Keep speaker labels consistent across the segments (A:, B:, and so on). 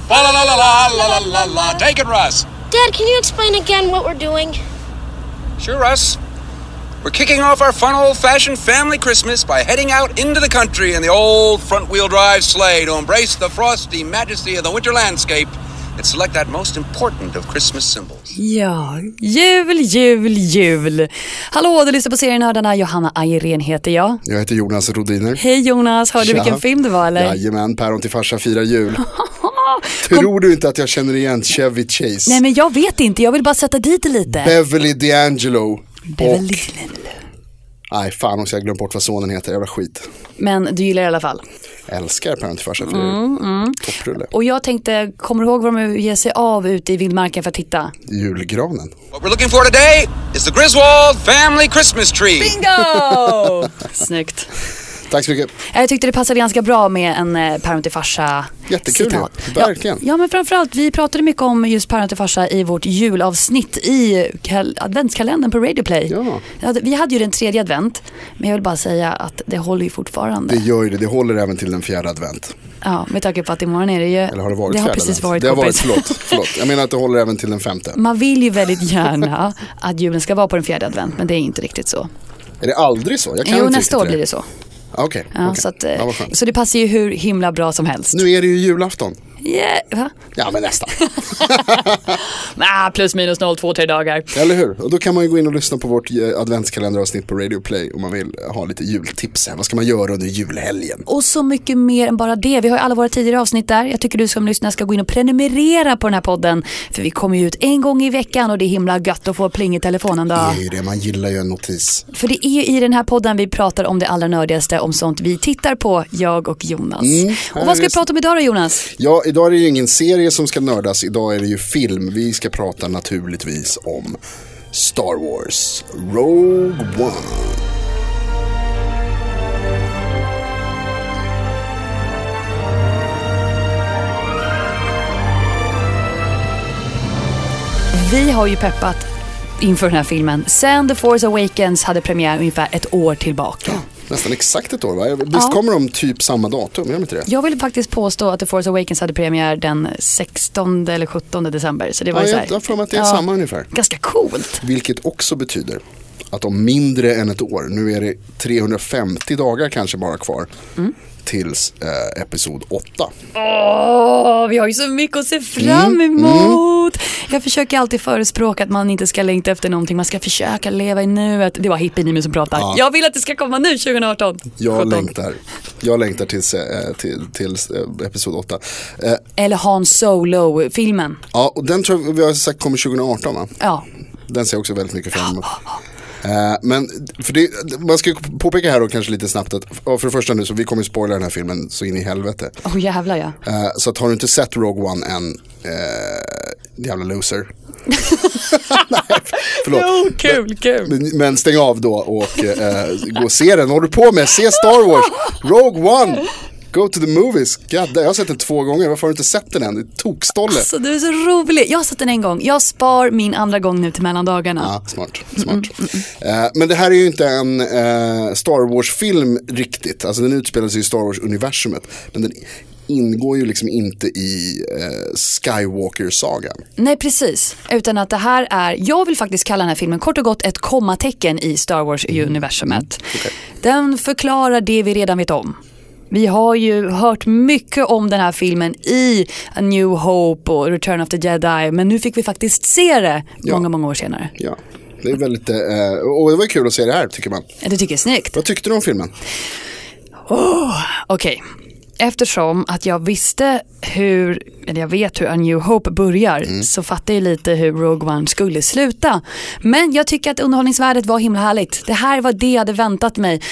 A: Fa la la la la la la la. Take it, Russ.
B: Dad, can you explain again what we're doing?
C: Sure, Russ. We're kicking off our fun old fashioned family Christmas by heading out into the country in the old front wheel drive sleigh to embrace the frosty majesty of the winter landscape and select that most important of Christmas symbols.
D: Ja, jul, jul, jul. Hallå, du lyssnar på serienördarna. Johanna Ayrén heter jag.
E: Jag heter Jonas Rodiner.
D: Hej Jonas, hörde du vilken film det var eller?
E: Jajamän, päron till farsa firar jul. Tror du inte att jag känner igen Chevy Chase?
D: Nej men jag vet inte, jag vill bara sätta dit det lite.
E: Beverly D'Angelo.
D: Beverly
E: Och, nej fan också, jag har glömt bort vad sonen heter, jävla skit.
D: Men du gillar i alla fall.
E: Älskar päron till farsa firar
D: Mm,
E: jul. Topprulle.
D: Och jag tänkte, kommer du ihåg vad de ger sig av ute i vildmarken för att titta?
E: Julgranen.
C: What we're looking for today is the Griswold family Christmas tree.
D: Bingo! Snyggt.
E: Tack så mycket.
D: Jag tyckte det passade ganska bra med en eh, päron till farsa
E: Jättekul
D: citat.
E: ju. Verkligen.
D: Ja, ja, men framförallt, vi pratade mycket om just päron till farsa i vårt julavsnitt i kal- adventskalendern på Radio Play.
E: Ja.
D: Vi hade ju den tredje advent, men jag vill bara säga att det håller ju fortfarande.
E: Det gör ju det, det håller även till den fjärde advent.
D: Ja, med tanke på att imorgon är det ju...
E: Eller har det varit
D: Det har precis
E: advent?
D: varit
E: Det har varit, förlåt, förlåt. Jag menar att det håller även till den femte.
D: Man vill ju väldigt gärna att julen ska vara på den fjärde advent, men det är inte riktigt så.
E: Är det aldrig så? Jag kan
D: Jo, nästa år blir det så.
E: Okej,
D: Ja,
E: okej.
D: så, att, eh,
E: ja, skönt.
D: så det passar ju hur himla bra som helst.
E: Nu är det ju julafton.
D: Yeah?
E: Ja, men nästan.
D: Ah, plus minus noll, två, tre dagar.
E: Eller hur? Och då kan man ju gå in och lyssna på vårt eh, adventskalenderavsnitt på Radio Play om man vill ha lite jultips här. Vad ska man göra under julhelgen?
D: Och så mycket mer än bara det. Vi har ju alla våra tidigare avsnitt där. Jag tycker du som lyssnar ska gå in och prenumerera på den här podden. För vi kommer ju ut en gång i veckan och det är himla gött att få pling i telefonen då.
E: Det är ju det, man gillar ju en notis.
D: För det är i den här podden vi pratar om det allra nördigaste, om sånt vi tittar på, jag och Jonas. och vad ska vi prata om idag då Jonas?
E: Ja, idag är det ju ingen serie som ska nördas, idag är det ju film. Vi ska prata naturligtvis om Star Wars Rogue One.
D: Vi har ju peppat inför den här filmen. Sen The Force Awakens hade premiär ungefär ett år tillbaka.
E: Nästan exakt ett år va? Visst
D: Ja.
E: kommer de typ samma datum, gör inte det?
D: Jag vill faktiskt påstå att The Force Awakens hade premiär den 16 eller 17 december. Så det var
E: Ja,
D: så här,
E: jag har för mig att det är samma ungefär.
D: Ganska coolt.
E: Vilket också betyder att om mindre än ett år, nu är det 350 dagar kanske bara kvar,
D: Mm.
E: Tills eh, episod 8.
D: Åh, vi har ju så mycket att se fram emot. Jag försöker alltid förespråka att man inte ska längta efter någonting. Man ska försöka leva i nuet. Det var hippien i mig som pratar.
E: Ja.
D: Jag vill att det ska komma nu 2018.
E: Jag
D: 17.
E: längtar, jag längtar tills, eh, till, tills eh, episod 8. Eh,
D: Eller Han Solo-filmen.
E: ja, och den tror jag vi har sagt kommer 2018 va?
D: Ja.
E: Den ser jag också väldigt mycket fram emot. Eh, men för det, man ska påpeka här då kanske lite snabbt att för det första nu så vi kommer spoila den här filmen så in i helvete.
D: Åh jävlar ja.
E: Eh, så att har du inte sett Rogue One än, eh, jävla loser. Nej, förlåt.
D: Jo, kul, kul.
E: Men, men stäng av då och eh, gå och se den. Vad håller du på med? Se Star Wars, Rogue One. Go to the movies. God, damn, jag har sett den två gånger, varför har du inte sett den än? Tokstolle.
D: Så du är så rolig. Jag har sett den en gång. Jag spar min andra gång nu till mellandagarna.
E: Ja, smart. smart. Eh, men det här är ju inte en eh, Star Wars-film riktigt. Alltså den utspelar sig i Star Wars-universumet. Men den ingår ju liksom inte i eh, Skywalker-sagan.
D: Nej precis, utan att det här är, jag vill faktiskt kalla den här filmen kort och gott ett kommatecken i Star Wars-universumet. Den förklarar det vi redan vet om. Vi har ju hört mycket om den här filmen i A New Hope och Return of the Jedi, men nu fick vi faktiskt se det
E: Ja.
D: många, många år senare.
E: Ja, det är väldigt, eh, och det var kul att se det här tycker man.
D: Det tycker jag är snyggt.
E: Vad tyckte du om filmen?
D: Okej. Eftersom att jag visste hur, eller jag vet hur A New Hope börjar så fattar jag lite hur Rogue One skulle sluta. Men jag tycker att underhållningsvärdet var himla härligt. Det här var det jag hade väntat mig.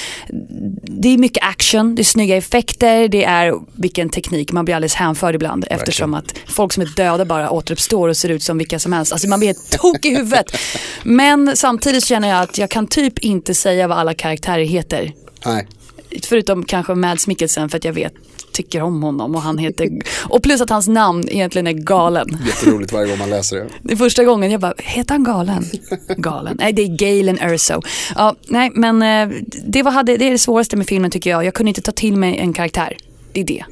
D: Det är mycket action, det är snygga effekter, det är vilken teknik, man blir alldeles hänförd ibland eftersom att folk som är döda bara återuppstår och ser ut som vilka som helst. Alltså man blir tok i huvudet. Men samtidigt känner jag att jag kan typ inte säga vad alla karaktärer heter.
E: Nej,
D: Förutom kanske Mads Mikkelsen för att jag vet, tycker om honom och han heter, och plus att hans namn egentligen är galen.
E: jätteroligt varje gång man läser det.
D: Det är första gången jag bara, heter han galen? Galen. Nej, det är Galen Erso. Ja, nej, men eh, det, var, hade, det är det svåraste med filmen tycker jag. Jag kunde inte ta till mig en karaktär. Det är det.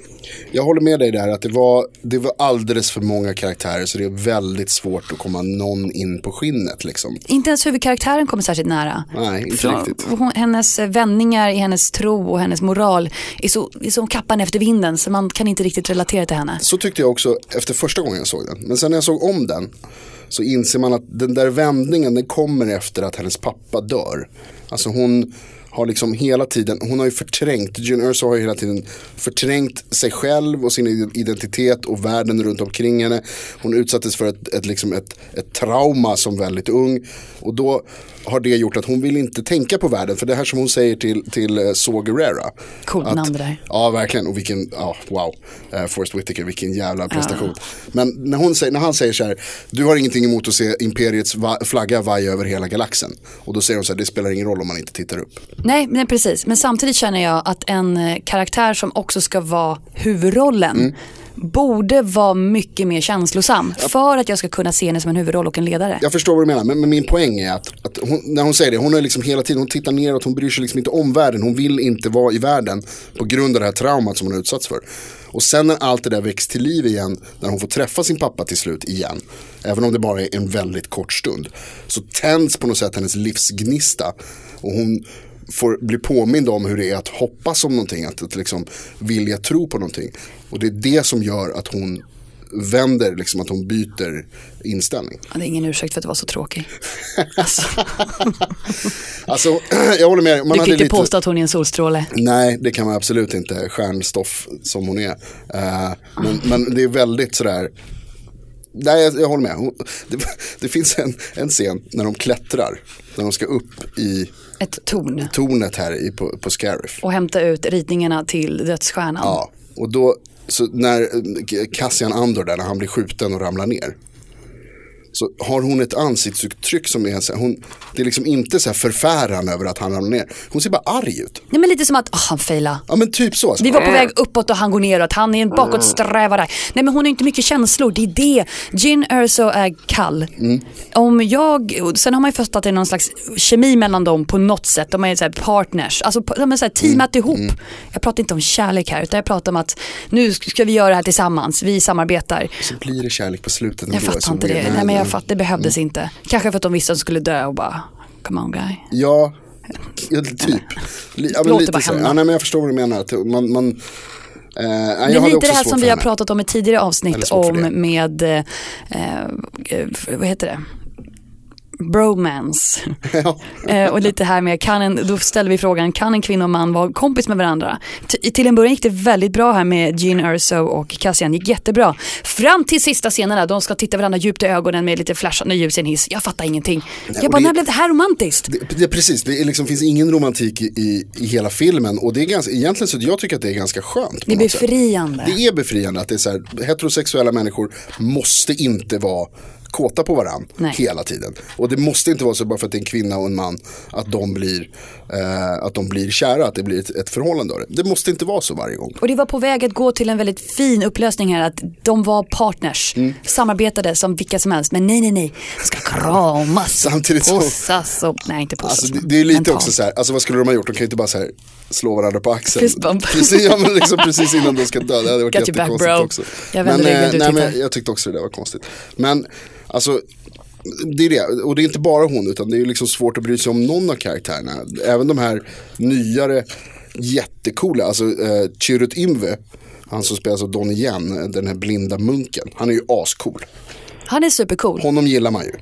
E: Jag håller med dig där att det var, det var alldeles för många karaktärer så det är väldigt svårt att komma någon in på skinnet liksom.
D: Inte ens huvudkaraktären kommer särskilt nära.
E: Nej, inte
D: Från-
E: riktigt.
D: Hon, hennes vändningar i hennes tro och hennes moral är, så, är som kappan efter vinden så man kan inte riktigt relatera till henne.
E: Så tyckte jag också efter första gången jag såg den. Men sen när jag såg om den så inser man att den där vändningen den kommer efter att hennes pappa dör. Alltså hon har liksom hela tiden, hon har ju förträngt, June Erso har ju hela tiden förträngt sig själv och sin identitet och världen runt omkring henne. Hon utsattes för ett, ett, liksom ett, ett trauma som väldigt ung. Och då har det gjort att hon vill inte tänka på världen. För det här som hon säger till, till eh, Saw Gerrera.
D: Coolt namn det där.
E: Ja, verkligen. Och vilken, ja, wow. Uh, Forrest Whitaker, vilken jävla prestation. Men när, hon säger, när han säger så här, du har ingenting emot att se imperiets va- flagga vaja över hela galaxen. Och då säger hon så här, det spelar ingen roll om man inte tittar upp.
D: Nej, men precis. Men samtidigt känner jag att en eh, karaktär som också ska vara huvudrollen
E: Mm.
D: borde vara mycket mer känslosam för att jag ska kunna se henne som en huvudroll och en ledare.
E: Jag förstår vad du menar, men, men min poäng är att, att hon, när hon säger det, hon är liksom hela tiden, hon tittar neråt, hon bryr sig liksom inte om världen, hon vill inte vara i världen på grund av det här traumat som hon har utsatts för. Och sen när allt det där väcks till liv igen, när hon får träffa sin pappa till slut igen, även om det bara är en väldigt kort stund, så tänds på något sätt hennes livsgnista. Och hon får bli påmind om hur det är att hoppas om någonting, att, att liksom vilja tro på någonting. Och det är det som gör att hon vänder, liksom att hon byter inställning.
D: Ja, Det är ingen ursäkt för att vara så tråkig. Alltså,
E: Alltså, jag håller med. Man
D: du kan
E: hade
D: inte
E: lite...
D: påstå att hon är en solstråle.
E: Nej, det kan man absolut inte. Stjärnstoff som hon är. Eh, men, men det är väldigt sådär. Nej, jag, jag håller med. Hon, det, det finns en, en scen när de klättrar. När de ska upp i
D: Ett torn.
E: tornet här i, på, på Scariff.
D: Och hämta ut ritningarna till dödsstjärnan.
E: Ja, och då, så när eh, Cassian Andor där, när han blir skjuten och ramlar ner. Så har hon ett ansiktsuttryck som är så här, hon, det är liksom inte så här förfäran över att han ramlar ner. Hon ser bara arg ut.
D: Nej men lite som att, ah, han failade.
E: Ja men typ så. så
D: Vi var på
E: bara,
D: väg uppåt och han går neråt. Han är en bakåtsträvare. Nej men hon har inte mycket känslor. Det är det. Gin Erso är kall. Om jag, sen har man ju förstått att det är någon slags kemi mellan dem på något sätt. De är så här partners. Alltså de är så här teamat ihop. Jag pratar inte om kärlek här utan jag pratar om att nu ska vi göra det här tillsammans. Vi samarbetar.
E: Så blir det kärlek på slutet.
D: Jag fattar inte det.
E: Nej,
D: Nej men jag
E: nej.
D: fattar, det behövdes inte. Kanske för att de visste att de skulle dö och bara, come on guy.
E: Ja, ja typ. Ja, men
D: Låt det
E: lite
D: bara
E: så.
D: hända.
E: Ja, nej, men jag förstår vad du menar. Man, man, eh,
D: Det är lite det här som vi har pratat om i tidigare avsnitt om med, eh, eh, vad heter det? Bromance. Eh, och lite här med, kan en, då ställer vi frågan, kan en kvinna och man vara kompis med varandra? T- till en början gick det väldigt bra här med Gene Erso och Cassian, gick jättebra. Fram till sista scenerna, de ska titta varandra djupt i ögonen med lite flashande ljus i en hiss. Jag fattar ingenting. jag
E: och
D: bara,
E: det-
D: när blev det här romantiskt?
E: Det, det, precis, det liksom, finns ingen romantik i, i, hela filmen och det är ganska, egentligen så jag tycker att det är ganska skönt.
D: Det är befriande.
E: Det är befriande att det är så här, heterosexuella människor måste inte vara kåta på varandra
D: Nej.
E: hela tiden. Och det måste inte vara så bara för att det är en kvinna och en man att de blir, eh, att de blir kära, att det blir ett, ett förhållande av det. Det måste inte vara så varje gång.
D: Och det var på väg att gå till en väldigt fin upplösning här, att de var partners,
E: Mm.
D: samarbetade som vilka som helst. Men nej, nej, nej, de ska kramas,
E: Samtidigt
D: pussas och, nej inte pussas.
E: Alltså, det, det är lite
D: mentalt.
E: också så här, alltså vad skulle de ha gjort? De kan ju inte bara så här slå varandra på axeln. Precis, ja, men liksom precis innan de ska dö. Det hade varit
D: back,
E: jättekonstigt
D: bro.
E: också.
D: Jag
E: men,
D: du
E: eh, nej, men jag tyckte också det där var konstigt. Men alltså, det är det. Och det är inte bara hon, utan det är liksom svårt att bry sig om någon av karaktärerna. Även de här nyare, jättecoola, alltså eh, Chirrut Imve, han som spelas av Donnie Yen, den här blinda munken. Han är ju ascool.
D: Han är supercool.
E: Honom gillar man ju.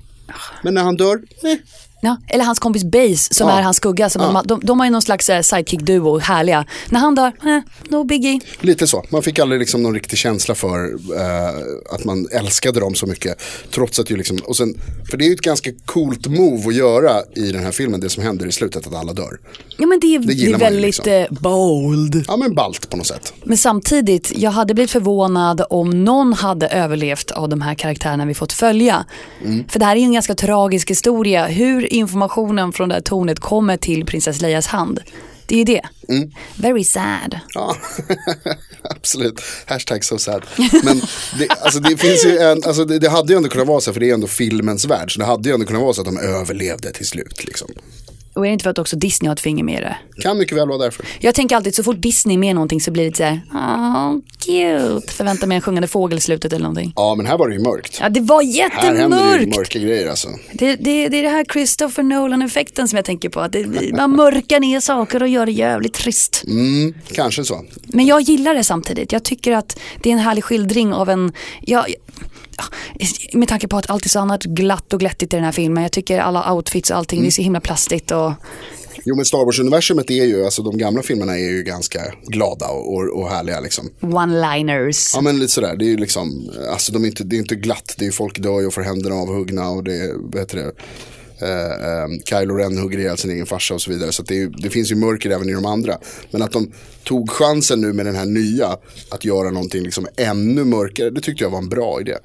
E: Men när han dör, nej.
D: Ja, eller hans kompis Base som
E: Ja.
D: är hans skugga. Som
E: Ja.
D: de, har- de, de har ju någon slags eh, sidekick-duo, härliga. När han dör, eh, no biggie.
E: Lite så. Man fick aldrig liksom någon riktig känsla för eh, att man älskade dem så mycket. Trots att ju liksom, och sen, för det är ju ett ganska coolt move att göra i den här filmen, det som händer i slutet, att alla dör.
D: Ja men det är,
E: Det
D: det är väldigt
E: liksom.
D: eh, bold.
E: Ja men balt på något sätt.
D: Men samtidigt, jag hade blivit förvånad om någon hade överlevt av de här karaktärerna vi fått följa.
E: Mm.
D: För det här är en ganska tragisk historia. Hur informationen från det här tornet kommer till prinsess Leias hand. Det är ju det.
E: Mm.
D: Very sad.
E: Ja, absolut. Hashtag so sad. Men det, alltså det finns ju en, alltså det, det hade ju ändå kunnat vara så, för det är ändå filmens värld. Så det hade ju ändå kunnat vara så att de överlevde till slut. Liksom.
D: Och är det inte för att också Disney har ett finger med det?
E: Kan mycket väl vara därför.
D: Jag tänker alltid så fort Disney är med någonting så blir det lite såhär, oh, cute. Förväntar mig en sjungande fågel i slutet eller någonting.
E: Ja, men här var det ju mörkt.
D: Ja, det var
E: Här händer det ju
D: jättemörkt.
E: mörka grejer alltså.
D: Det, det, det är det här Christopher Nolan-effekten som jag tänker på. Att det, man mörkar ner saker och gör det jävligt trist.
E: Mm, kanske så.
D: Men jag gillar det samtidigt. Jag tycker att det är en härlig skildring av en, ja, ja, med tanke på att allt är så annat glatt och glättigt i den här filmen. Jag tycker alla outfits och allting, det är så himla plastigt och
E: Jo men Star Wars-universumet är ju, alltså de gamla filmerna är ju ganska glada och, och, och härliga liksom.
D: one-liners.
E: Ja men lite sådär, det är ju liksom, alltså de är inte, det är inte glatt, det är folk dör ju och får händerna avhuggna och det är, vad heter det, Kylo Ren hugger ihjäl sin egen farsa och så vidare. Så det, det finns ju mörker även i de andra. Men att de tog chansen nu med den här nya, att göra någonting liksom ännu mörkare, det tyckte jag var en bra idé.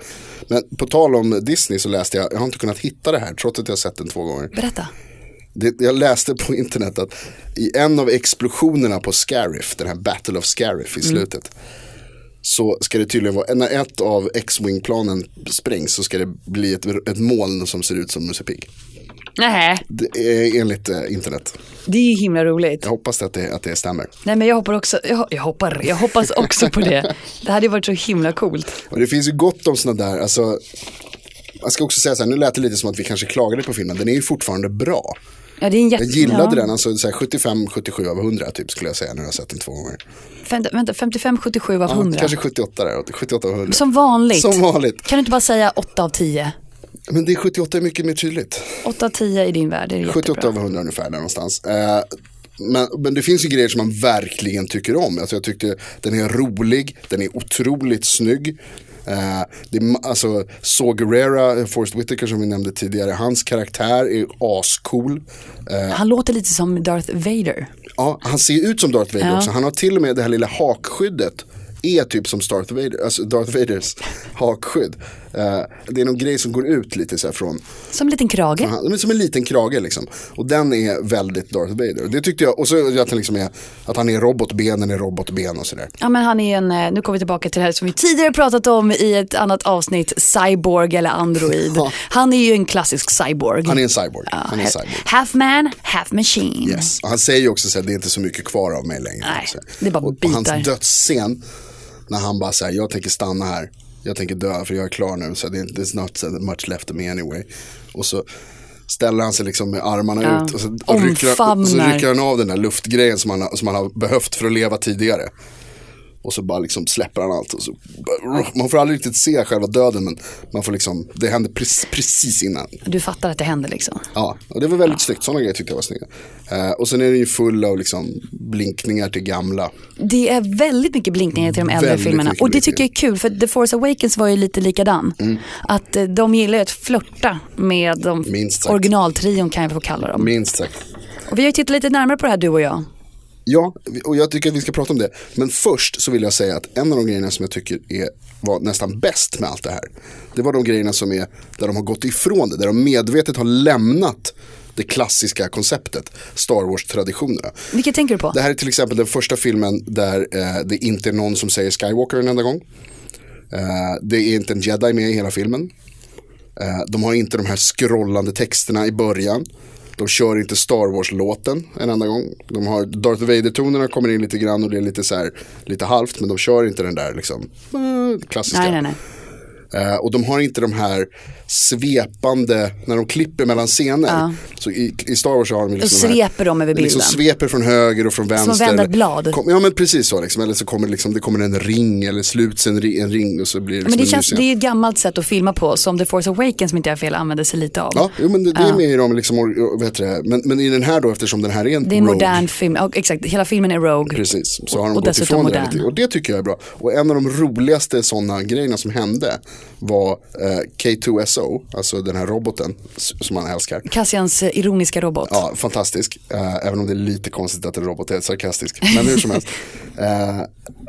E: Men på tal om Disney så läste jag, jag har inte kunnat hitta det här trots att jag har sett den två gånger.
D: Berätta.
E: Det, jag läste på internet att i en av explosionerna på Scarif, den här Battle of Scarif i slutet. Så ska det tydligen vara, när ett av X-Wing-planen sprängs så ska det bli ett, ett moln som ser ut som Musse Pigg.
D: Nej,
E: är enligt eh, internet.
D: det är himla roligt.
E: Jag hoppas att det, att det stämmer.
D: Nej men jag hoppar också, jag, jag hoppar, jag hoppas också på det. Det hade ju varit så himla coolt.
E: Och det finns ju gott om sådana där, alltså. Jag ska också säga så här, nu lät det lite som att vi kanske klagade på filmen, den är ju fortfarande bra.
D: Ja, det är en jätte...
E: Jag gillade
D: ja.
E: den, alltså så här 75-77 av 100 typ skulle jag säga när jag har sett den två gånger.
D: Vänta, vänta 55-77 av
E: Ja,
D: 100.
E: kanske 78 där, 78 av 100.
D: Som vanligt.
E: Som vanligt.
D: Kan du inte bara säga 8 av 10?
E: Men det är 78 är mycket mer tydligt.
D: 8 av 10 i din värld, det är
E: 78
D: jättebra.
E: av 100 ungefär där någonstans. Eh, men, men det finns ju grejer som man verkligen tycker om. Alltså jag tyckte den är rolig, den är otroligt snygg. Eh, det alltså, Saw Gerrera, Forrest Whitaker som vi nämnde tidigare, hans karaktär är ascool. Eh,
D: Han låter lite som Darth Vader.
E: ja, han ser ut som Darth Vader
D: Ja.
E: också. Han har till och med det här lilla hakskyddet. Är typ som Darth, Vader, alltså Darth Vaders hakskydd. Eh, det är någon grej som går ut lite så från
D: Som en liten krage.
E: Men som en liten krage liksom. Och den är väldigt Darth Vader. Det tyckte jag, och så att han liksom är, att han är robotbenen är robotben och sådär.
D: Ja men han är en, eh, nu kommer vi tillbaka till det här som vi tidigare pratat om i ett annat avsnitt, cyborg eller android.
E: Ja.
D: Han är ju en klassisk cyborg.
E: Han är en cyborg.
D: Ja,
E: Han är en
D: ha-
E: cyborg.
D: half man, half machine.
E: Yes. Och han säger ju också så här, det är inte så mycket kvar av mig längre.
D: Nej, det är bara
E: och, och hans
D: bitar.
E: dödsscen, när han bara säger jag tänker stanna här. Jag tänker dö för jag är klar nu. Så det there's not so much left of me anyway. Och så ställer han sig liksom med armarna
D: Ja.
E: ut och så, och rycker, och så rycker han av den där luftgrejen som han, som han har behövt för att leva tidigare. Och så bara liksom släpper han allt. Och så, man får aldrig riktigt se själva döden men man får liksom, det händer precis, precis innan.
D: Du fattar att det händer liksom.
E: Ja, och det var väldigt snyggt. Sådana grejer tyckte jag var snygga. Eh, och sen är den ju full av liksom blinkningar till gamla.
D: Det är väldigt mycket blinkningar till de äldre
E: Väldigt
D: filmerna. Och det tycker jag är kul för The Force Awakens var ju lite likadan. Att eh, de gillar ju att flörta med de originaltrion kan jag få kalla dem.
E: Minst sagt.
D: Och vi har ju tittat lite närmare på det här du och jag.
E: Ja, och jag tycker att vi ska prata om det. Men först så vill jag säga att en av de grejerna som jag tycker är, var nästan bäst med allt det här. Det var de grejerna som är där de har gått ifrån det. Där de medvetet har lämnat det klassiska konceptet, Star Wars-traditionerna.
D: Vilket tänker du på?
E: Det här är till exempel den första filmen där eh, det inte är någon som säger Skywalker en enda gång. Eh, det är inte en jedi med i hela filmen. Eh, de har inte de här scrollande texterna i början. De kör inte Star Wars-låten en enda gång. De har Darth Vader-tonerna kommer in lite grann och det är lite så här, lite halvt. Men de kör inte den där liksom eh, klassiska.
D: Nej, nej, nej.
E: Eh, och de har inte de här svepande, när de klipper mellan scener.
D: Ja.
E: Så i, i Star Wars har de liksom de här-
D: sveper de över
E: det liksom
D: bilden.
E: sveper från höger och från vänster.
D: vända
E: eller-
D: blad.
E: Kom, ja men precis så liksom. Eller så kommer det, liksom, det kommer en ring eller sluts en, en ring och så blir det liksom
D: Men det, känns, det är ett gammalt sätt att filma på som The Force Awakens som inte jag fel använder sig lite av.
E: Ja, jo, men det, det är med i dem, liksom, heter det? Men, men i den här då, eftersom den här är en
D: Det är en
E: rogue,
D: modern film, ja, exakt, hela filmen är Rogue.
E: Precis, så har de
D: och
E: gått ifrån det
D: modern.
E: Och det tycker jag är bra. Och en av de roligaste sådana grejerna som hände var eh, K2SO, alltså den här roboten som man älskar.
D: Cassians eh, ironiska robot.
E: Ja, fantastisk. Eh, även om det är lite konstigt att en robot är sarkastisk. Men hur som helst.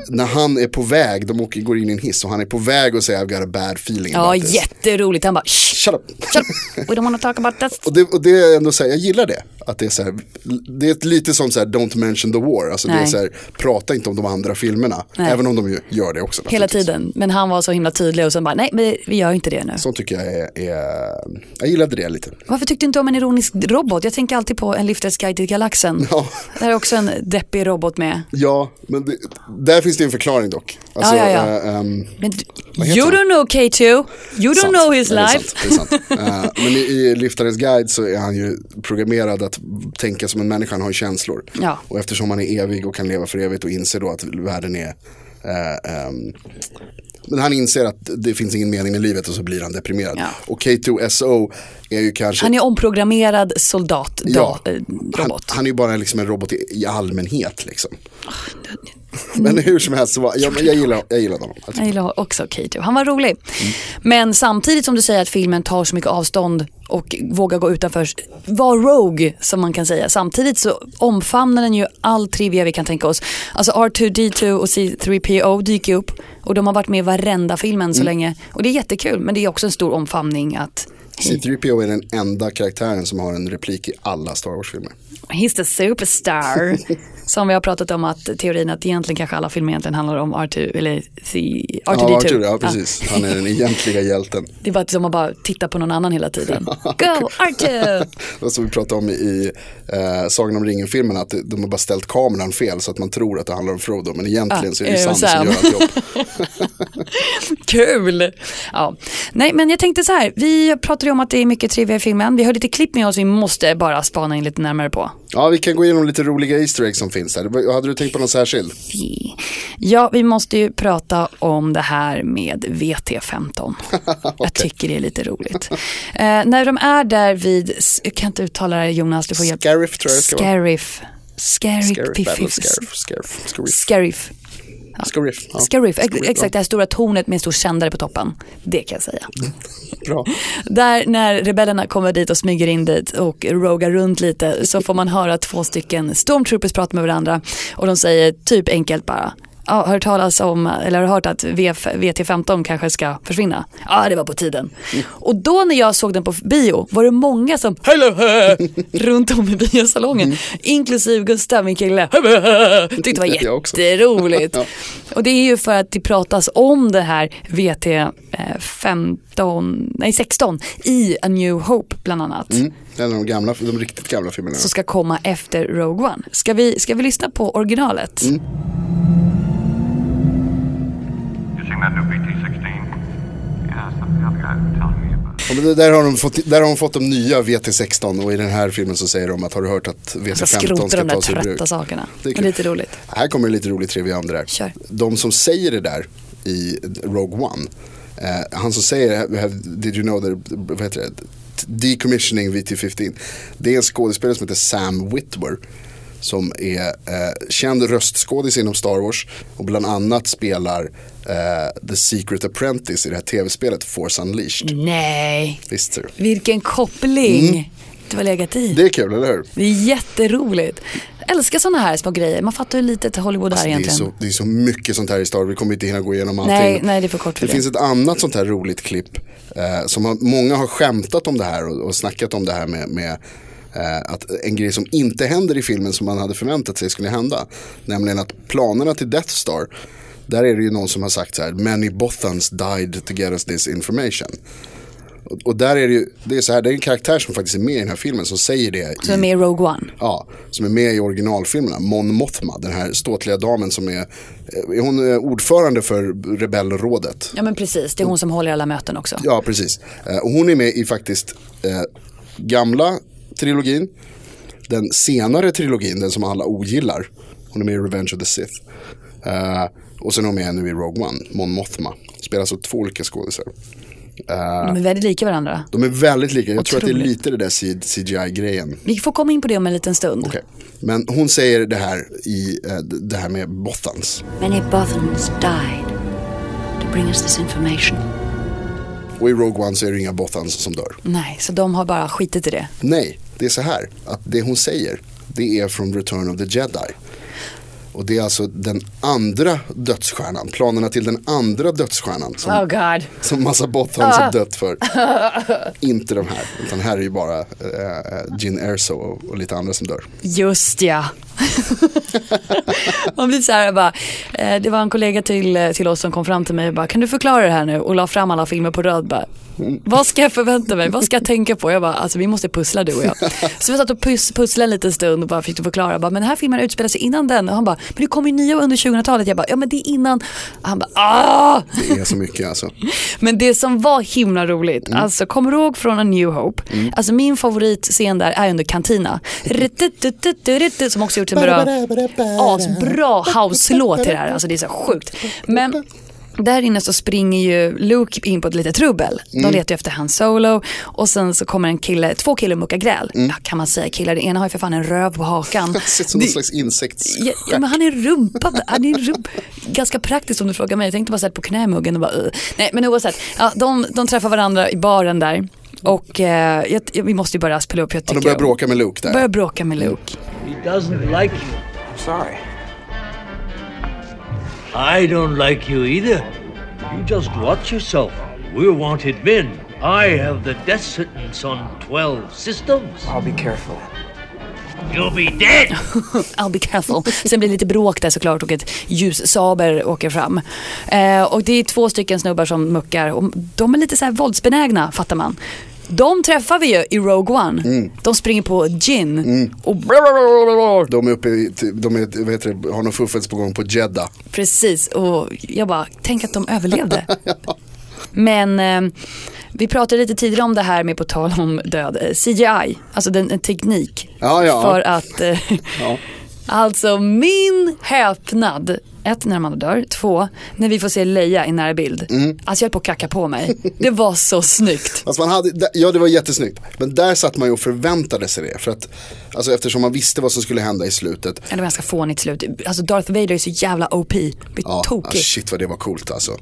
E: När han är på väg, de åker, går in i en hiss och han är på väg att säga I've got a bad feeling
D: Ja,
E: this.
D: jätteroligt. Han bara, shh,
E: Shut up.
D: shut up. we don't want to talk about that.
E: Och det, och det är ändå så här, jag gillar det. Att det är så här, det är lite som så här, don't mention the war. Alltså det är
D: Nej.
E: så här, prata inte om de andra filmerna.
D: Nej.
E: Även om de gör det också.
D: Hela tiden. Men han var så himla tydlig och sen bara, nej men vi gör inte det nu.
E: Sånt tycker jag är, är, jag gillade det lite.
D: Varför tyckte du inte om en ironisk robot? Jag tänker alltid på en Lifters guide till galaxen.
E: Ja.
D: Där är också en deppig robot med.
E: Ja, men det, där finns det en förklaring dock. Alltså,
D: Ja, ja, ja.
E: eh, ehm,
D: Men du- you don't know K2, you don't
E: sant.
D: know his
E: Ja, det är
D: life.
E: sant, det är sant. Eh, men i, i Liftarens guide så är han ju programmerad att tänka som en människa, han har känslor.
D: Ja.
E: Och eftersom han är evig och kan leva för evigt och inser då att världen är eh, ehm, men han inser att det finns ingen mening med livet och så blir han deprimerad.
D: Ja.
E: Och K2SO är ju kanske
D: Han är omprogrammerad soldat,
E: Ja,
D: eh,
E: han,
D: robot.
E: han är ju bara liksom en robot i, i allmänhet liksom. Men hur som helst så var, ja, men jag, gillar, jag gillar honom. Jag
D: Jag gillar också K2. Han var rolig. Men samtidigt som du säger att filmen tar så mycket avstånd och vågar gå utanför, var rogue som man kan säga. Samtidigt så omfamnar den ju all trivia vi kan tänka oss. Alltså R2D2 och C3PO dyker upp och de har varit med i varenda filmen så länge. Och det är jättekul men det är också en stor omfamning att
E: C3PO är den enda karaktären som har en replik i alla Star Wars-filmer.
D: He's the superstar. Som vi har pratat om att teorin att egentligen kanske alla filmer egentligen handlar om R2 eller C, R2D2.
E: Ja, Arthur, ja, precis. Han är den egentliga hjälten.
D: Det är bara som att bara titta på någon annan hela tiden. Go R2!
E: Det som vi pratade om i eh, Sagan om ringen-filmen, att de har bara ställt kameran fel så att man tror att det handlar om Frodo, men egentligen
D: Ah,
E: så är det
D: eh,
E: Sam,
D: Sam.
E: som gör allt jobb.
D: Kul! Ja. Nej men jag tänkte så här, vi pratade ju om att det är mycket trivia i filmen. Vi har lite klipp med oss vi måste bara spana in lite närmare på.
E: Ja, vi kan gå igenom lite roliga Easter eggs som finns där. Hade du tänkt på någon särskild?
D: Ja, vi måste ju prata om det här med VT15. Jag tycker det är lite roligt. Eh, när de är där vid, jag kan inte uttala det Jonas, du får hjälp.
E: Scariff tror jag det ska vara.
D: Scariff. Scariff.
E: Scariff, Scariff, Scariff, Scariff. Ja.
D: Scariff, ex-
E: Scariff,
D: exakt det här stora tornet med en stor sändare på toppen. Det kan jag säga.
E: Bra.
D: Där när rebellerna kommer dit och smyger in dit och rogar runt lite så får man höra två stycken stormtroopers prata med varandra och de säger typ enkelt bara Ja, hört talas om, eller har hört att VF, VT15 kanske ska försvinna? Ja, det var på tiden. Och då när jag såg den på bio var det många som Hello, runt om i biosalongen. Inklusive Gustav, min kille. Tyckte det var jätteroligt.
E: Ja.
D: Och det är ju för att det pratas om det här VT15, nej 16 i A New Hope bland annat.
E: Mm. En av de, gamla, de riktigt gamla filmerna.
D: Som ska komma efter Rogue One. Ska vi, ska vi lyssna på originalet?
E: Mm.
F: You seen that new BT-16? Yes, the other guy was telling me about it.
E: Ja, men det- där, har de fått, där har de fått de nya VT16 och i den här filmen så säger de att har du hört att
D: Ska
E: VT15
D: skrota
E: ska
D: de där
E: tas ur bruk?
D: trötta sakerna.
E: Det är
D: lite roligt.
E: Här kommer lite rolig trivia om det där.
D: Kör.
E: De som säger det där i Rogue One, eh, han som säger have- have- Did you know that, vad heter det? Decommissioning VT15. Det är en skådespelare som heter Sam Witwer. Som är eh, känd röstskådis inom Star Wars och bland annat spelar eh, The Secret Apprentice i det här tv-spelet Force Unleashed.
D: Nej,
E: Visst ser du?
D: vilken koppling du har legat i.
E: Mm. Det är kul, eller hur?
D: Det är jätteroligt. Jag älskar sådana här små grejer. Man fattar hur litet Hollywood är
E: Alltså, det, är
D: egentligen.
E: så, det är så mycket sånt här i Star Wars, vi kommer inte hinna gå igenom allting.
D: Nej, nej, det är för kort för
E: det.
D: det.
E: finns ett annat sånt här roligt klipp eh, som har, många har skämtat om det här och, och snackat om det här med, med att en grej som inte händer i filmen som man hade förväntat sig skulle hända. Nämligen att planerna till Death Star, där är det ju någon som har sagt så här, many Bothans died to get us this information. Och, och där är det ju, det är så här, det är en karaktär som faktiskt är med i den här filmen som säger det.
D: Som är med i Rogue One.
E: Ja, som är med i originalfilmerna. Mon Mothma, den här ståtliga damen som är, är hon eh, ordförande för rebellrådet.
D: Ja men precis, det är hon som håller alla möten också.
E: Ja, precis. Eh, Och hon är med i faktiskt eh, gamla trilogin, den senare trilogin, den som alla ogillar. Hon är med i Revenge of the Sith. Eh, och sen är hon med nu i Rogue One, Mon Mothma. Spelar alltså två olika skådisar.
D: De är väldigt lika varandra.
E: De är väldigt lika, jag tror att det är
D: Otroligt.
E: lite det där CGI-grejen.
D: Vi får komma in på det om en liten stund.
E: Okej. Men hon säger det här i eh, det här med Bothans.
G: Many Bothans died to bring us this information.
E: Och i Rogue One så är det inga Bothans som dör.
D: Nej, så de har bara skitit i det.
E: Nej, det är så här att det hon säger det är från Return of the Jedi. Och det är alltså den andra dödsstjärnan, planerna till den andra dödsstjärnan som,
D: Oh god.
E: som Massa Bothans har dött för. Inte de här, utan här är ju bara uh, Gin Erso och, och lite andra som dör.
D: Just ja. Man blir så här bara, eh, det var en kollega till, eh, till oss som kom fram till mig och bara, kan du förklara det här nu? Och la fram alla filmer på röd bara, vad ska jag förvänta mig? Vad ska jag tänka på? Jag bara, alltså vi måste pussla du och jag. Så vi satt och pus, pusslade en liten stund och bara fick förklara. Bara, men den här filmen utspelar sig innan den. Och han bara, men det kommer ju nya under 2000-talet. Jag bara, ja men det är innan. Och han bara, ah!
E: Det är så mycket alltså.
D: Men det som var himla roligt, alltså kommer du ihåg från A New Hope? Alltså min favoritscen där är under Cantina. Som också gjort en bra, asbra house-låt till det här. Alltså det är så sjukt. Men där inne så springer ju Luke in på ett litet trubbel. De letar ju efter hans Solo och sen så kommer en kille, två killar och muckar gräl. Ja, kan man säga killar, det ena har ju för fan en röv på hakan.
E: Ser ut som någon slags insekts...
D: Ja, ja, men han är rumpa, han är rump. ganska praktiskt om du frågar mig. Jag tänkte bara sätta på knämuggen och bara uh. Nej men oavsett, ja, de, de träffar varandra i baren där. Och eh, jag, jag, vi måste ju bara spela upp. Jag
E: Ja, de börjar bråka med Luke där.
D: Börjar bråka med Luke.
H: He doesn't like you.
C: I'm sorry.
H: I don't like you either. You just watch yourself. We're wanted men. I have the death sentence on 12 systems.
C: I'll be careful.
H: You'll be dead!
D: I'll be careful. Sen blir det lite bråk där såklart och ett ljussaber åker fram. Eh, och det är två stycken snubbar som muckar och de är lite så här våldsbenägna fattar man. De träffar vi ju i Rogue One. De springer på gin. Och
E: De är uppe i, de är, vad heter det, har någon fuffens på gång på Jeddah.
D: Precis, och jag bara, tänk att de överlevde. Men eh, vi pratade lite tidigare om det här med på tal om död, eh, CGI, alltså den en teknik.
E: Ja, ja.
D: För att, eh,
E: Ja.
D: alltså min häpnad, ett när man dör, två när vi får se Leia i nära bild.
E: Mm.
D: Alltså jag höll på att kacka på mig. Det var så snyggt.
E: Alltså man hade, ja det var jättesnyggt. Men där satt man ju och förväntade sig det. För att, alltså eftersom man visste vad som skulle hända i slutet.
D: Det var ganska fånigt slut. Alltså Darth Vader är så jävla OP. Blir
E: Ja, ah,
D: tokig.
E: shit vad det var coolt alltså.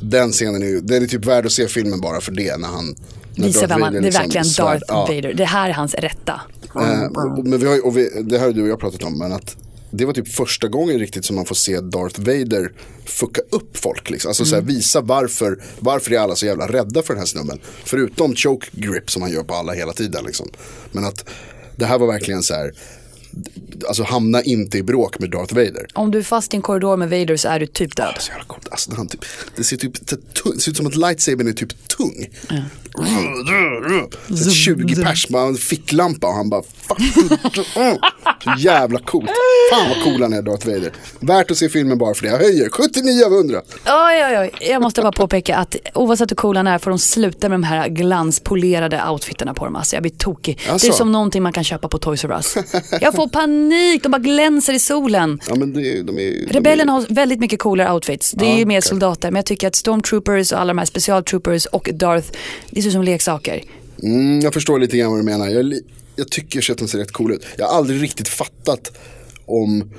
E: Den scenen är ju, den är typ värd att se filmen bara för det när han
D: Visa vem man, det är
E: liksom
D: verkligen
E: svärd-
D: Darth
E: ja.
D: Vader. Det här är hans rätta.
E: Eh, men vi har, och vi, det här har du och jag pratat om, men att det var typ första gången riktigt som man får se Darth Vader fucka upp folk. Liksom. Alltså så här, visa varför, varför är alla så jävla rädda för den här snubben. Förutom choke grip som han gör på alla hela tiden. Liksom. Men att det här var verkligen så här, alltså hamna inte i bråk med Darth Vader.
D: Om du är fast i en korridor med Vader så är du typ död.
E: Så jävla coolt. Alltså, han typ, det ser, typ, det ser ut som att lightsabern är typ tung. Så 20 pers med en ficklampa och han bara. Så jävla coolt. Fan vad cool han är Darth Vader. Värt att se filmen bara för det. Jag höjer 79 av 100.
D: Oj, oj, oj. Jag måste bara påpeka att oavsett hur coola han är får de sluta med de här glanspolerade outfitterna på dem. Alltså jag blir tokig. Det är
E: Alltså.
D: som någonting man kan köpa på Toys R Us. Jag får panik, de bara glänser i solen.
E: Ja men det, de är ju... de är,
D: har väldigt mycket coolare outfits. Det är ju mer soldater. Men jag tycker att Stormtroopers och alla de här specialtroopers och Darth, det ser ut som leksaker.
E: mm, jag förstår lite grann vad du menar. Jag, jag tycker att de ser rätt cool ut. Jag har aldrig riktigt fattat om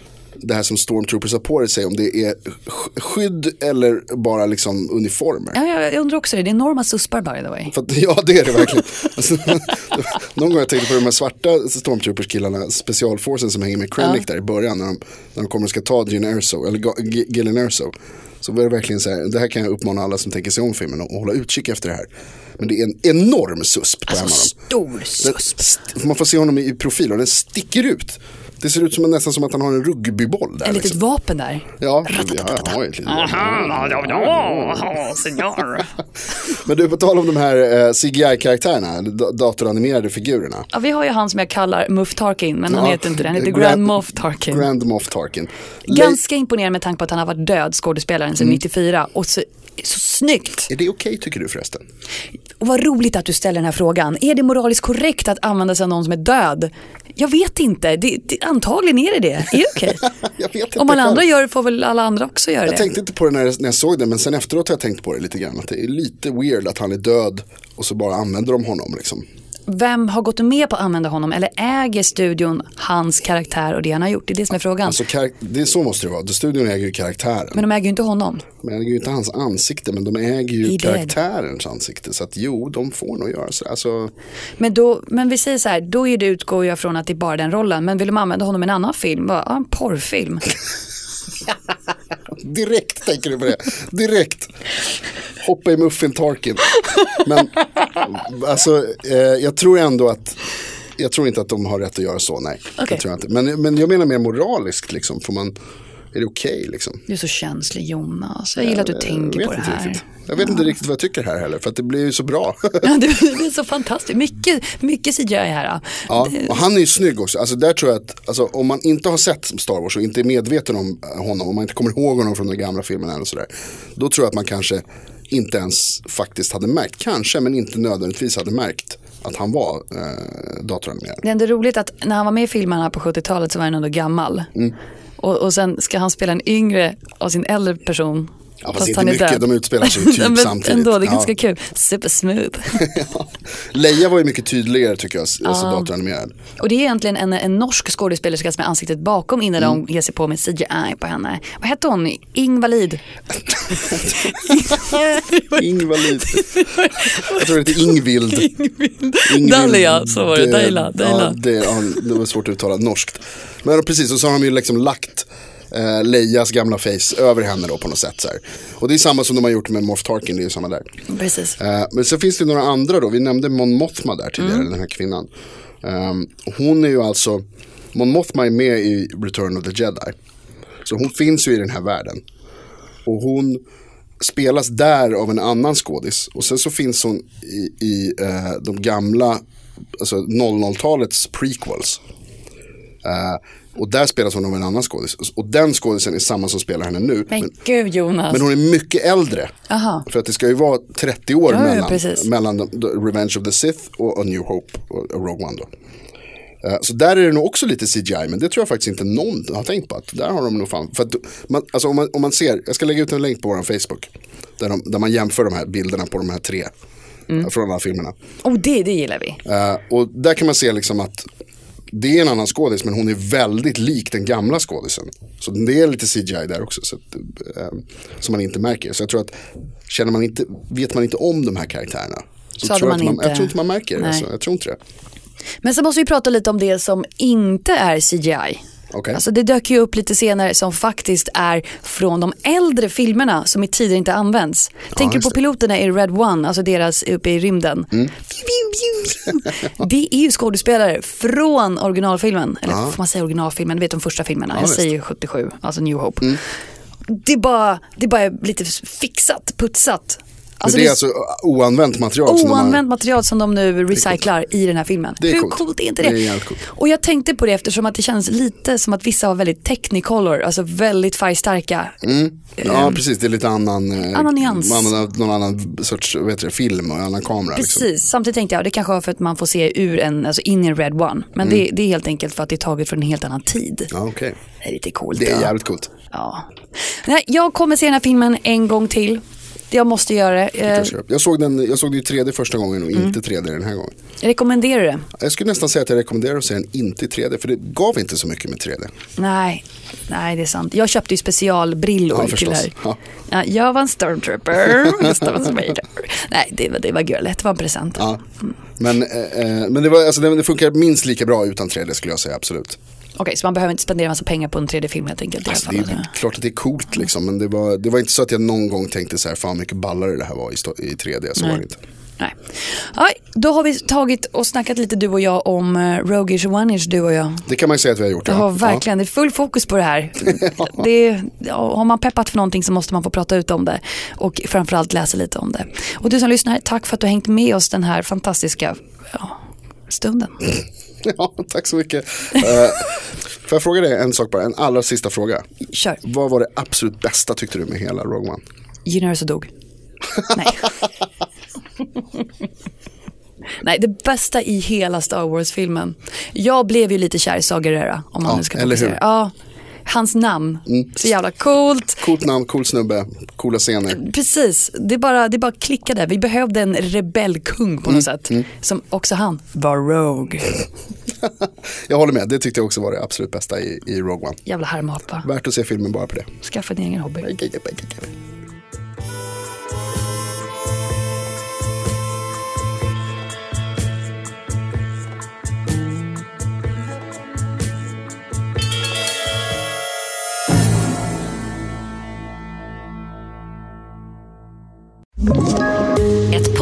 E: det här som Stormtroopers har på sig, om det är sk- skydd eller bara liksom uniformer.
D: Ja, jag, jag undrar också det. Det är enorma suspar by the way.
E: För att, ja det är det verkligen. Alltså, någon gång jag tänkte på de här svarta stormtroopers-killarna, specialforcen som hänger med Krennic där i början när de, när de kommer och ska ta Gin Erso, eller Gillen Erso. Så var det verkligen så här, det här kan jag uppmana alla som tänker sig om filmen att hålla utkik efter det här. Men det är en enorm susp på
D: Alltså
E: en av dem.
D: stor
E: Den,
D: susp.
E: st- man får se honom i profil och den sticker ut. Det ser ut som nästan som att han har en rugbyboll där.
D: Ett litet
E: liksom.
D: vapen där.
E: Ja, ja, han har ju ett litet
D: senor.
E: Men du, på tal om de här eh, CGI-karaktärerna, da- datoranimerade figurerna.
D: Ja, vi har ju han som jag kallar Muff Tarkin, men han
E: Ja,
D: heter inte det. Han heter
E: Grand-
D: Grand Moff Tarkin.
E: Grand Moff Tarkin.
D: Ganska imponerande med tanke på att han har varit död, skådespelaren, sedan 94. Och så, så snyggt.
E: Är det okej tycker du förresten?
D: Och vad roligt att du ställer den här frågan. Är det moraliskt korrekt att använda sig av någon som är död? Jag vet inte. Det, det, antagligen är det det. Är det okej?
E: Jag inte
D: Om alla
E: själv.
D: andra gör det får väl alla andra också göra
E: Jag
D: det.
E: tänkte inte på det när jag, när jag såg det, men sen efteråt har jag tänkt på det lite grann. Att det är lite weird att han är död och så bara använder de honom liksom.
D: Vem har gått med på att använda honom? Eller äger studion hans karaktär och det han har gjort? Det är det som är frågan.
E: Alltså, det är så måste det vara. Studion äger ju karaktären.
D: Men de äger ju inte honom.
E: De äger ju inte hans ansikte, men de äger ju karaktärens ansikte. Så att jo, de får nog göra så. Alltså,
D: Men, då, men vi säger så här, då är det utgår jag från att det är bara den rollen. Men vill de använda honom i en annan film? Bara, ja, en porrfilm.
E: Direkt tänker du på det. Direkt. Hoppa i muffin Tarkin. Men alltså, eh, jag tror ändå att jag tror inte att de har rätt att göra så, nej.
D: Okej.
E: Det tror jag inte. Men, men jag menar mer moraliskt, liksom. Får man, är det okej liksom?
D: Du är så känslig Jonas. Jag gillar att du tänker
E: jag
D: på det här.
E: Riktigt. Jag vet inte riktigt vad jag tycker här heller, för att det blir ju så bra.
D: Ja, det är så fantastiskt. Mycket, mycket CGI här.
E: Ja, och han är ju snygg också. Alltså där tror jag att, alltså, om man inte har sett Star Wars och inte är medveten om honom, om man inte kommer ihåg honom från de gamla filmerna eller sådär. Då tror jag att man kanske inte ens faktiskt hade märkt, kanske, men inte nödvändigtvis hade märkt att han var eh, datoranimerad.
D: Det är ändå roligt att när han var med i filmerna på 70-talet så var han ändå gammal.
E: Mm.
D: Och, och sen ska han spela en yngre av sin äldre person.
E: Ja, fast inte mycket, de utspelar sig typ
D: Men
E: samtidigt.
D: Ändå, det är
E: Ja.
D: ganska kul. Super smooth.
E: Ja. Leia var ju mycket tydligare tycker jag, alltså datoranimerad.
D: Och det är egentligen en, en norsk skådespelerska som är ansiktet bakom innan
E: Mm.
D: de ger sig på med CGI på henne. Vad hette hon? Ingvalid.
E: Ingvalid. jag tror det heter Ingvild. Ingvild.
D: Dahlia, så var det. Dahlia, Dahlia.
E: Ja, det, ja, det var svårt att uttala norskt. Men precis, och så har de ju liksom lagt eh, Leias gamla face över henne då på något sätt. Så här. Och det är samma som de har gjort med Moff Tarkin, det är ju samma där.
D: Precis.
E: Eh, men så finns det några andra då, vi nämnde Mon Mothma där tidigare, den här kvinnan. Ehm, hon är ju alltså, Mon Mothma är med i Return of the Jedi. Så hon finns ju i den här världen. Och hon spelas där av en annan skådis. Och sen så finns hon i, i eh, de gamla, alltså 00-talets prequels. Eh, och där spelas hon av en annan skådis. Och den skådisen är samma som spelar henne nu.
D: Men gud Jonas.
E: Men hon är mycket äldre.
D: Aha.
E: För att det ska ju vara 30 år
D: Ja,
E: mellan,
D: precis.
E: mellan Revenge of the Sith och A New Hope och och Rogue One då. Eh, Så där är det nog också lite CGI, men det tror jag faktiskt inte någon har tänkt på. Att där har de nog fan, för man, alltså om, man, om man ser, jag ska lägga ut en länk på vår Facebook. Där, de, där man jämför de här bilderna på de här tre.
D: Mm.
E: Från alla filmerna.
D: Oh, det, det gillar vi.
E: Eh, och där kan man se liksom att det är en annan skådis men hon är väldigt lik den gamla skådisen. Så det är lite CGI där också. Så att, eh, som man inte märker. Så jag tror att känner man inte, vet man inte om de här karaktärerna. Så,
D: Så
E: tror
D: man
E: att man,
D: inte-
E: jag tror inte man märker det. Alltså, jag tror inte det.
D: Men så måste vi prata lite om det som inte är CGI.
E: Okej.
D: Alltså det dök ju upp lite senare som faktiskt är från de äldre filmerna som i tidigare inte används. Tänker
E: just
D: på piloterna i Red One, alltså deras uppe i rymden.
E: Mm.
D: Det är ju skådespelare från originalfilmen. Eller får man säga originalfilmen? Du vet de första filmerna. Jag
E: visst. Mm.
D: säger 77, alltså New Hope. Det, är bara, det är bara lite fixat, putsat. Alltså
E: det är alltså oanvänt material. som de har-
D: Oanvänt material som de nu recyclar i den här filmen.
E: Det är
D: Hur
E: coolt.
D: coolt är inte det?
E: Det är coolt.
D: Och jag tänkte på det eftersom att det känns lite som att vissa har väldigt technicolor, alltså väldigt färgstarka.
E: Ja, precis. Det är lite annan, eh.
D: Annan nyans.
E: Man använder någon annan sorts heter det, film och annan kamera.
D: Precis,
E: Liksom.
D: samtidigt tänkte jag det kanske var för att man får se ur en, alltså in i en Red One. Men det, det är helt enkelt för att det är taget från en helt annan tid.
E: Ja, okej.
D: Det är lite coolt.
E: Det är jävligt coolt.
D: Ja. Nej, jag kommer se den här filmen en gång till. Jag måste göra det. Eh,
E: Jag såg den, jag såg den i 3D första gången och
D: Mm.
E: inte 3D den här gången.
D: rekommenderar du det?
E: Jag skulle nästan säga att jag rekommenderar att se den inte i 3D, för det gav inte så mycket med 3D.
D: Nej, nej det är sant. Jag köpte ju specialbrillor
E: Ja,
D: till det här.
E: Ja.
D: Ja, jag var en stormtrooper. Nej, det var, det var gulligt, det var en present.
E: Ja. Men, eh, eh, men det, var, alltså, det, det funkar minst lika bra utan 3D skulle jag säga, absolut.
D: Okej, så man behöver inte spendera massa pengar på en 3D-film helt enkelt.
E: Alltså, det är klart att det är coolt liksom, men det var, det var inte så att jag någon gång tänkte så här, fan mycket ballare det här var i, i 3D, så
D: Nej.
E: var det inte.
D: Nej. Ja, då har vi tagit och snackat lite du och jag om uh, Rogish One-ish, du och jag.
E: Det kan man säga att vi har gjort.
D: Det har verkligen, det är full fokus på det här. det ja, har man peppat för någonting så måste man få prata ut om det. Och framförallt läsa lite om det. Och du som lyssnar, tack för att du har hängt med oss den här fantastiska ja, stunden.
E: Ja, tack så mycket. Uh, får jag fråga dig en sak bara, en allra sista fråga.
D: Kör.
E: Vad var det absolut bästa tyckte du med hela Rogue One?
D: Generösa dog. Nej. Nej, det bästa i hela Star Wars-filmen. Jag blev ju lite kär i Saga Gerrera, om man
E: Ja,
D: nu ska
E: eller hur?
D: Ja, hans namn, så jävla coolt.
E: Coolt namn, cool snubbe, coola scener.
D: Precis, det bara, det bara klickade. Vi behövde en rebellkung på något sätt. Som också han var Rogue.
E: Jag håller med, det tyckte jag också var det absolut bästa i, i Rogue One.
D: Jävla härmapa.
E: Värt att se filmen bara på det.
D: Skaffa din egen hobby.